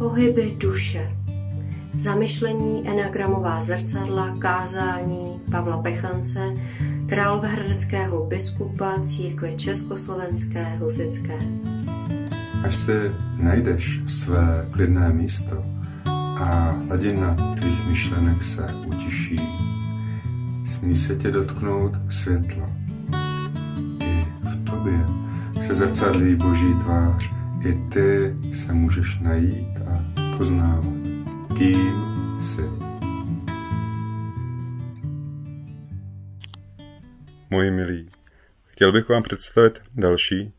Pohyby duše. Zamyšlení enagramová zrcadla kázání Pavla Pechance, královéhradeckého biskupa církve Československé husické. Až si najdeš své klidné místo a hladina tvých myšlenek se utiší, smí se tě dotknout světla. I v tobě se zrcadlí boží tvář, i ty se můžeš najít a poznávat, kým jsi. Moji milí, chtěl bych vám představit další,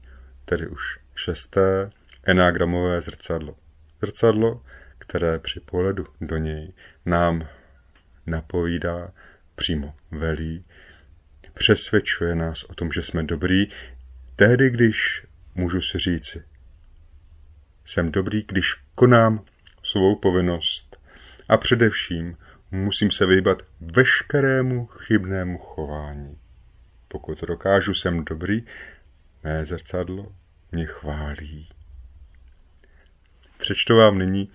tedy už šesté, enagramové zrcadlo. Zrcadlo, které při pohledu do něj nám napovídá, přímo velí, přesvědčuje nás o tom, že jsme dobrý, tehdy, když můžu si říci, jsem dobrý, když konám svou povinnost a především musím se vyhýbat veškerému chybnému chování. Pokud dokážu, jsem dobrý, mé zrcadlo mě chválí. Přečtu vám nyní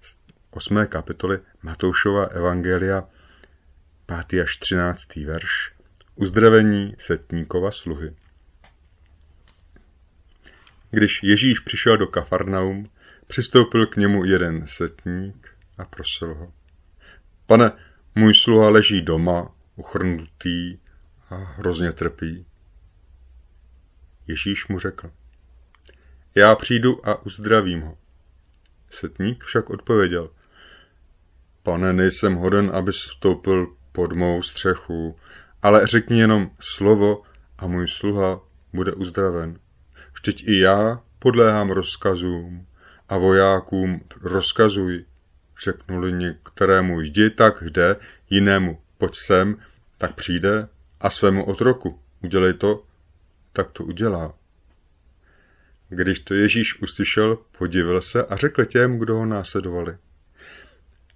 z 8. kapitoly Matoušova Evangelia 5. až 13. verš Uzdravení setníkova sluhy. Když Ježíš přišel do Kafarnaum, přistoupil k němu jeden setník a prosil ho. Pane, můj sluha leží doma, uchrnutý a hrozně trpí. Ježíš mu řekl. Já přijdu a uzdravím ho. Setník však odpověděl. Pane, nejsem hoden, abys vstoupil pod mou střechu, ale řekni jenom slovo a můj sluha bude uzdraven. Vždyť i já podléhám rozkazům a vojákům rozkazuji. Řeknuli některému jdi, tak jde, jinému pojď sem, tak přijde a svému otroku udělej to, tak to udělá. Když to Ježíš uslyšel, podivil se a řekl těm, kdo ho následovali.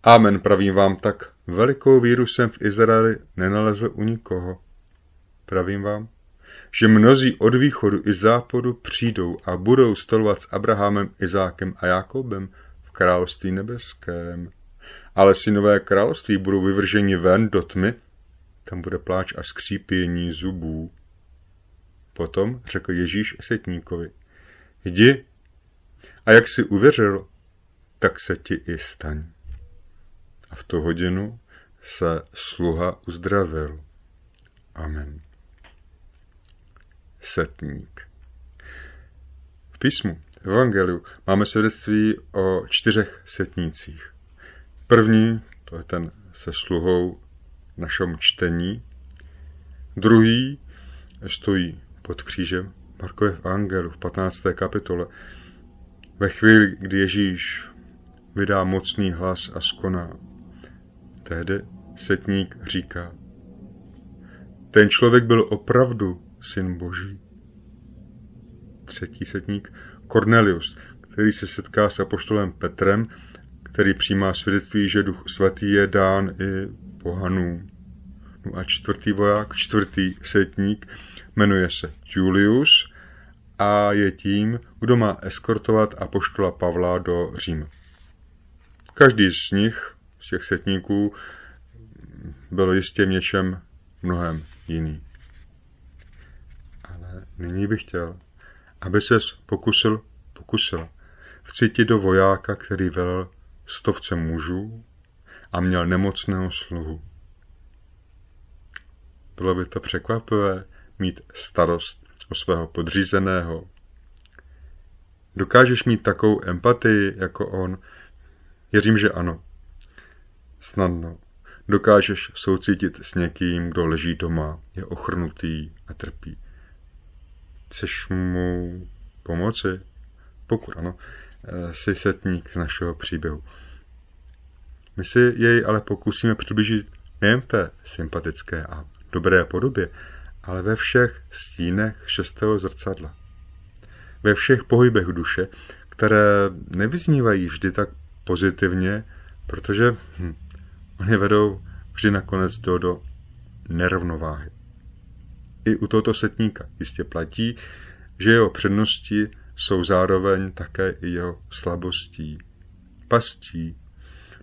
Amen, pravím vám tak, velikou víru jsem v Izraeli nenalezl u nikoho. Pravím vám, že mnozí od východu i západu přijdou a budou stolovat s Abrahamem, Izákem a Jakobem v království nebeském. Ale synové království budou vyvrženi ven do tmy, tam bude pláč a skřípění zubů. Potom řekl Ježíš setníkovi, jdi a jak si uvěřil, tak se ti i staň. A v tu hodinu se sluha uzdravil. Amen setník. V písmu, v Evangeliu, máme svědectví o čtyřech setnících. První, to je ten se sluhou našem čtení. Druhý stojí pod křížem Markové v Angelu v 15. kapitole. Ve chvíli, kdy Ježíš vydá mocný hlas a skoná, tehdy setník říká, ten člověk byl opravdu syn boží. Třetí setník Cornelius, který se setká s apoštolem Petrem, který přijímá svědectví, že duch svatý je dán i pohanům. No a čtvrtý voják, čtvrtý setník, jmenuje se Julius a je tím, kdo má eskortovat apoštola Pavla do Říma. Každý z nich, z těch setníků, byl jistě něčem mnohem jiný. Nyní bych chtěl, aby ses pokusil, pokusila vcítit do vojáka, který velel stovce mužů a měl nemocného sluhu. Bylo by to překvapivé mít starost o svého podřízeného. Dokážeš mít takovou empatii jako on? Věřím, že ano. Snadno. Dokážeš soucítit s někým, kdo leží doma, je ochrnutý a trpí. Chceš mu pomoci? Pokud ano, eh, jsi setník z našeho příběhu. My si jej ale pokusíme přiblížit nejen v té sympatické a dobré podobě, ale ve všech stínech šestého zrcadla. Ve všech pohybech duše, které nevyznívají vždy tak pozitivně, protože hm, oni vedou vždy nakonec do, do nerovnováhy. I u tohoto setníka jistě platí, že jeho přednosti jsou zároveň také i jeho slabostí. pastí,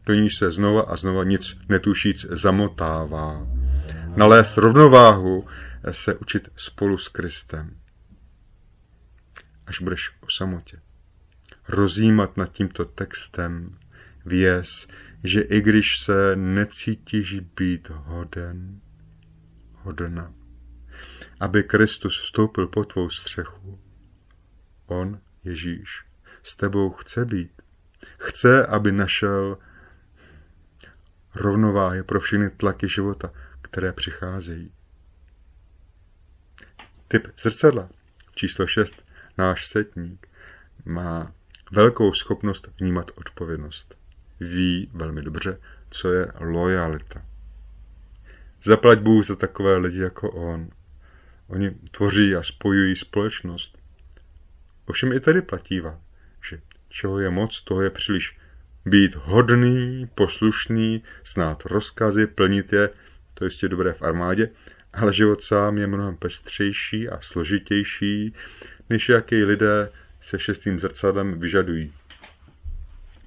do níž se znova a znova nic netušíc zamotává. Nalézt rovnováhu se učit spolu s Kristem. Až budeš o samotě. Rozjímat nad tímto textem, věz, že i když se necítíš být hoden, hodna, aby Kristus vstoupil po tvou střechu, on, Ježíš, s tebou chce být. Chce, aby našel rovnováhy pro všechny tlaky života, které přicházejí. Typ zrcadla číslo 6, náš setník, má velkou schopnost vnímat odpovědnost. Ví velmi dobře, co je lojalita. Zaplať Bůh za takové lidi jako on. Oni tvoří a spojují společnost. Ovšem i tady platívá, že čeho je moc, toho je příliš. Být hodný, poslušný, znát rozkazy, plnit je, to jistě dobré v armádě, ale život sám je mnohem pestřejší a složitější, než jaký lidé se šestým zrcadlem vyžadují.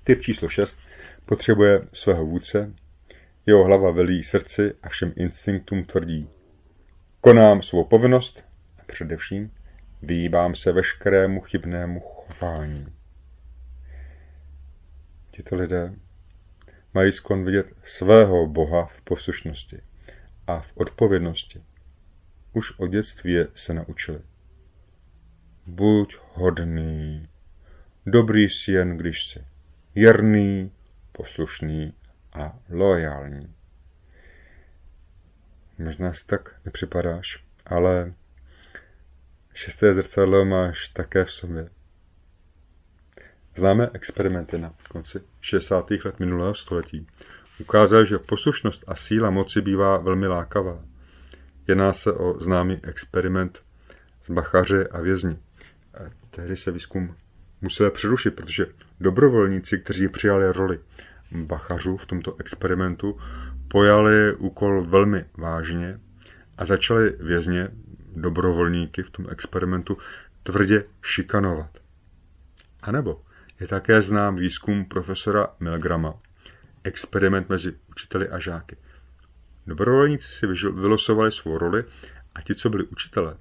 Typ číslo 6 potřebuje svého vůdce, jeho hlava velí srdci a všem instinktům tvrdí. Konám svou povinnost a především vyjíbám se veškerému chybnému chování. Tito lidé mají skon vidět svého Boha v poslušnosti a v odpovědnosti. Už od dětství se naučili. Buď hodný, dobrý si jen, když jsi jerný, poslušný a loajální. Možná si tak nepřipadáš, ale šesté zrcadlo máš také v sobě. Známé experimenty na konci 60. let minulého století ukázaly, že poslušnost a síla moci bývá velmi lákavá. Jedná se o známý experiment z bachaře a vězni. Tehdy se výzkum musel přerušit, protože dobrovolníci, kteří přijali roli bachařů v tomto experimentu, pojali úkol velmi vážně a začali vězně, dobrovolníky v tom experimentu, tvrdě šikanovat. A nebo je také znám výzkum profesora Milgrama, experiment mezi učiteli a žáky. Dobrovolníci si vylosovali svou roli a ti, co byli učitelé,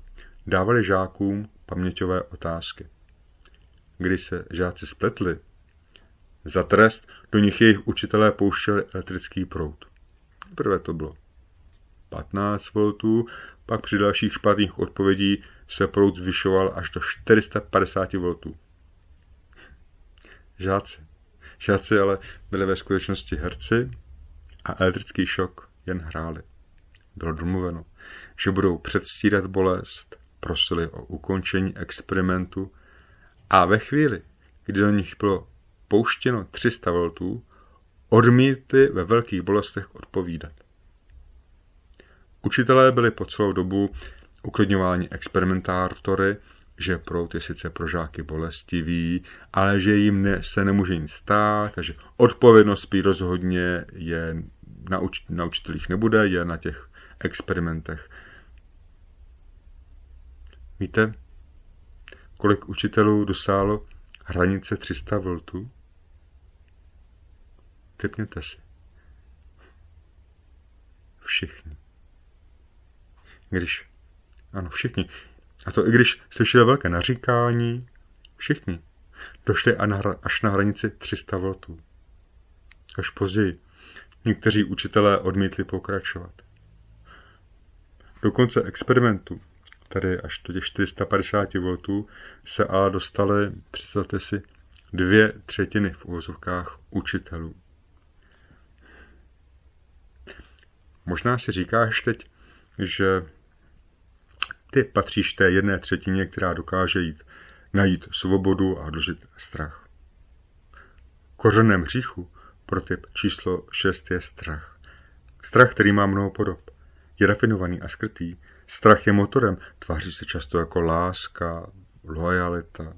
dávali žákům paměťové otázky. Když se žáci spletli, za trest do nich jejich učitelé pouštěli elektrický proud. Prvé to bylo 15 V, pak při dalších špatných odpovědí se proud zvyšoval až do 450 V. Žáci. Žáci ale byli ve skutečnosti herci a elektrický šok jen hráli. Bylo domluveno, že budou předstírat bolest, prosili o ukončení experimentu a ve chvíli, kdy do nich bylo pouštěno 300 V, odmítli ve velkých bolestech odpovídat. Učitelé byli po celou dobu uklidňováni experimentátory, že prout je sice pro žáky bolestivý, ale že jim ne, se nemůže nic stát, takže odpovědnost spíš rozhodně je na, uč, na učitelích nebude, je na těch experimentech. Víte, kolik učitelů dosáhlo hranice 300 V? Typněte si. Všichni. Když, ano, všichni. A to i když slyšeli velké naříkání, všichni došli až na hranici 300 V. Až později někteří učitelé odmítli pokračovat. Do konce experimentu, tedy až do těch 450 V, se ale dostali, představte si, dvě třetiny v úvozovkách učitelů. Možná si říkáš teď, že ty patříš té jedné třetině, která dokáže jít, najít svobodu a odložit strach. Kořenem hříchu pro typ číslo 6 je strach. Strach, který má mnoho podob. Je rafinovaný a skrytý. Strach je motorem, tváří se často jako láska, lojalita,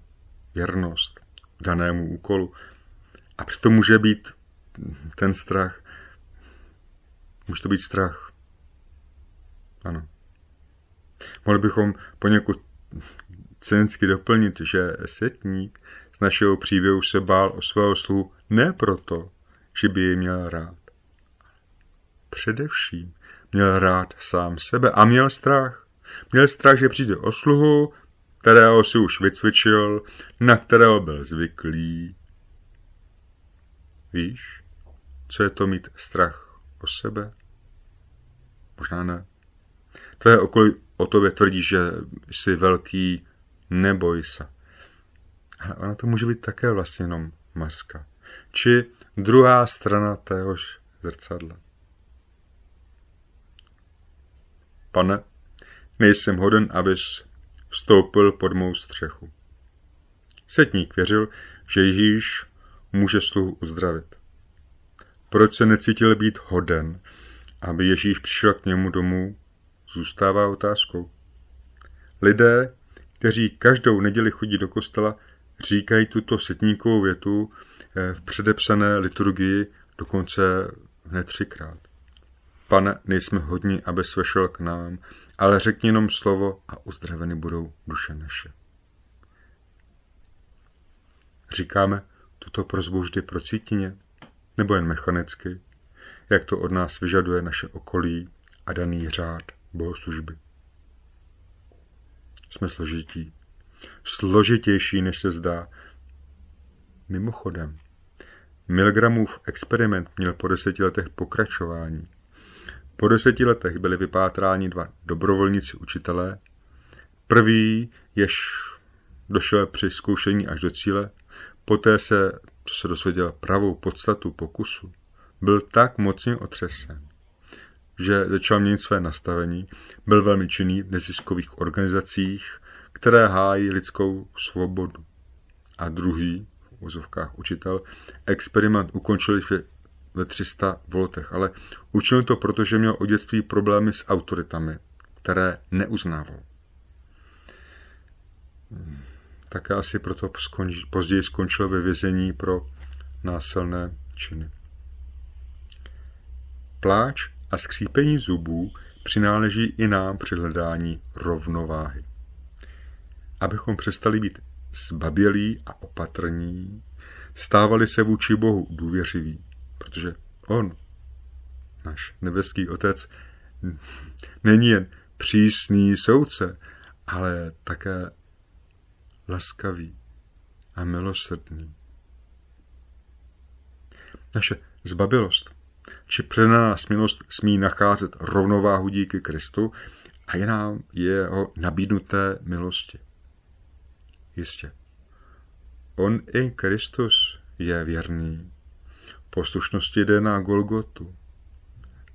věrnost danému úkolu. A přitom může být ten strach, může to být strach. Ano. Mohli bychom poněkud cynicky doplnit, že setník z našeho příběhu se bál o svého sluhu ne proto, že by jej měl rád. Především měl rád sám sebe a měl strach. Měl strach, že přijde o sluhu, kterého si už vycvičil, na kterého byl zvyklý. Víš, co je to mít strach o sebe? Možná ne. Tvoje okolí o tobě tvrdí, že jsi velký, neboj se. Ale ona to může být také vlastně jenom maska. Či druhá strana téhož zrcadla. Pane, nejsem hoden, abys vstoupil pod mou střechu. Setník věřil, že Ježíš může sluhu uzdravit. Proč se necítil být hoden, aby Ježíš přišel k němu domů, zůstává otázkou. Lidé, kteří každou neděli chodí do kostela, říkají tuto setníkovou větu eh, v předepsané liturgii dokonce hned třikrát. Pane, nejsme hodní, aby svešel k nám, ale řekni jenom slovo a uzdraveny budou duše naše. Říkáme tuto prozbu vždy procítině, nebo jen mechanicky, jak to od nás vyžaduje naše okolí a daný řád bohoslužby. Jsme složití. Složitější, než se zdá. Mimochodem, Milgramův experiment měl po deseti letech pokračování. Po deseti letech byli vypátráni dva dobrovolníci učitelé. Prvý, jež došel při zkoušení až do cíle, poté se, co se dosvěděl pravou podstatu pokusu, byl tak mocně otřesen, že začal měnit své nastavení, byl velmi činný v neziskových organizacích, které hájí lidskou svobodu. A druhý, v úzovkách učitel, experiment ukončil ve 300 voltech, ale učil to proto, že měl od dětství problémy s autoritami, které neuznával. Také asi proto později skončil ve vězení pro násilné činy. Pláč a skřípení zubů přináleží i nám při hledání rovnováhy. Abychom přestali být zbabělí a opatrní, stávali se vůči Bohu důvěřiví, protože On, náš nebeský Otec, není jen přísný soudce, ale také laskavý a milosrdný. Naše zbabilost či přenaná smělost smí nacházet rovnováhu díky Kristu a je nám jeho nabídnuté milosti. Jistě. On i Kristus je věrný. Poslušnosti jde na Golgotu.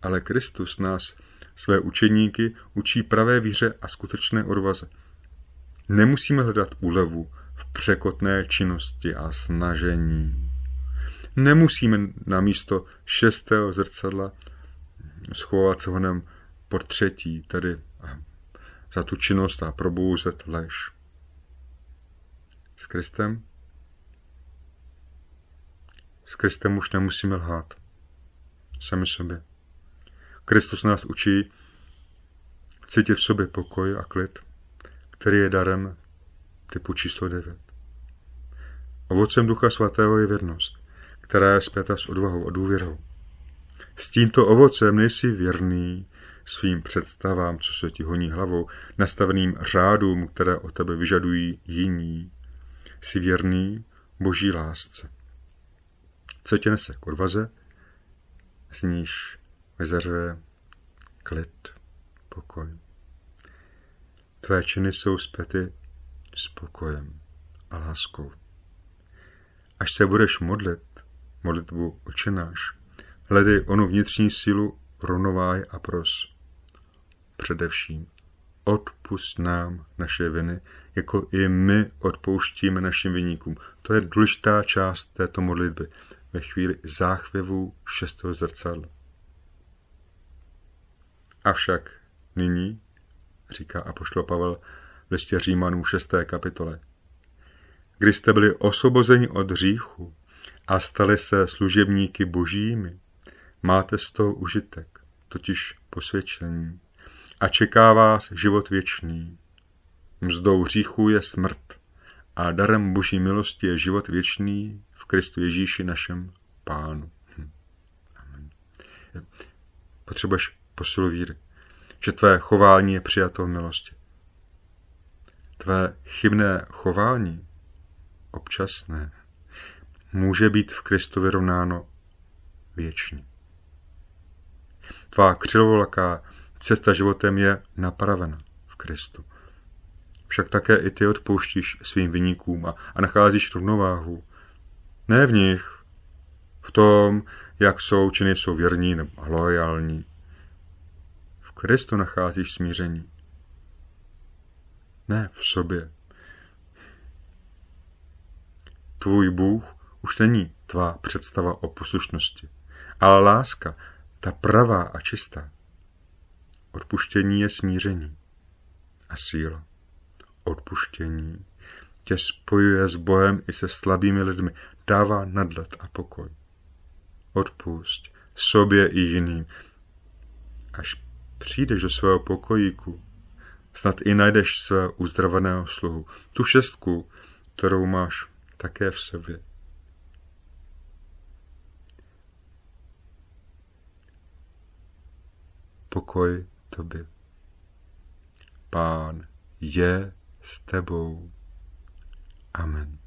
Ale Kristus nás, své učeníky, učí pravé víře a skutečné odvaze. Nemusíme hledat úlevu v překotné činnosti a snažení. Nemusíme na místo šestého zrcadla schovat se honem pod třetí, tedy za tu činnost a probouzet lež. S Kristem? S Kristem už nemusíme lhát. Sami sobě. Kristus nás učí cítit v sobě pokoj a klid, který je darem typu číslo 9. Ovocem Ducha Svatého je věrnost která je zpěta s odvahou a důvěrou. S tímto ovocem nejsi věrný svým představám, co se ti honí hlavou, nastaveným řádům, které o tebe vyžadují jiní. Jsi věrný boží lásce. Co tě nese k odvaze, z níž vyzařuje klid, pokoj. Tvé činy jsou zpěty s pokojem a láskou. Až se budeš modlit, modlitbu očenáš. Hledej onu vnitřní sílu rovnováhy a pros. Především odpust nám naše viny, jako i my odpouštíme našim viníkům. To je důležitá část této modlitby ve chvíli záchvěvu šestého zrcadla. Avšak nyní, říká apoštol Pavel v listě Římanů 6. kapitole, když jste byli osvobozeni od hříchu, a stali se služebníky božími, máte z toho užitek, totiž posvědčení. A čeká vás život věčný. Mzdou hříchu je smrt, a darem boží milosti je život věčný Kristu Ježíši našem Pánu. Hm. Amen. Potřebuješ posilu víry, že tvé chování je přijato v milosti. Tvé chybné chování, občasné, může být v Kristu vyrovnáno věčně. Tvá křilovolaká cesta životem je napravena v Kristu. Však také i ty odpouštíš svým vyníkům a, a nacházíš rovnováhu. Ne v nich, v tom, jak jsou či nejsou věrní nebo loajální. V Kristu nacházíš smíření. Ne v sobě. Tvůj Bůh už není tvá představa o poslušnosti, ale láska, ta pravá a čistá. Odpuštění je smíření a síla. Odpuštění tě spojuje s Bohem i se slabými lidmi, dává nadlet a pokoj. Odpusť sobě i jiným. Až přijdeš do svého pokojíku, snad i najdeš svého uzdraveného sluhu, tu šestku, kterou máš také v sobě. Pokoj tobě. Pán je s tebou. Amen.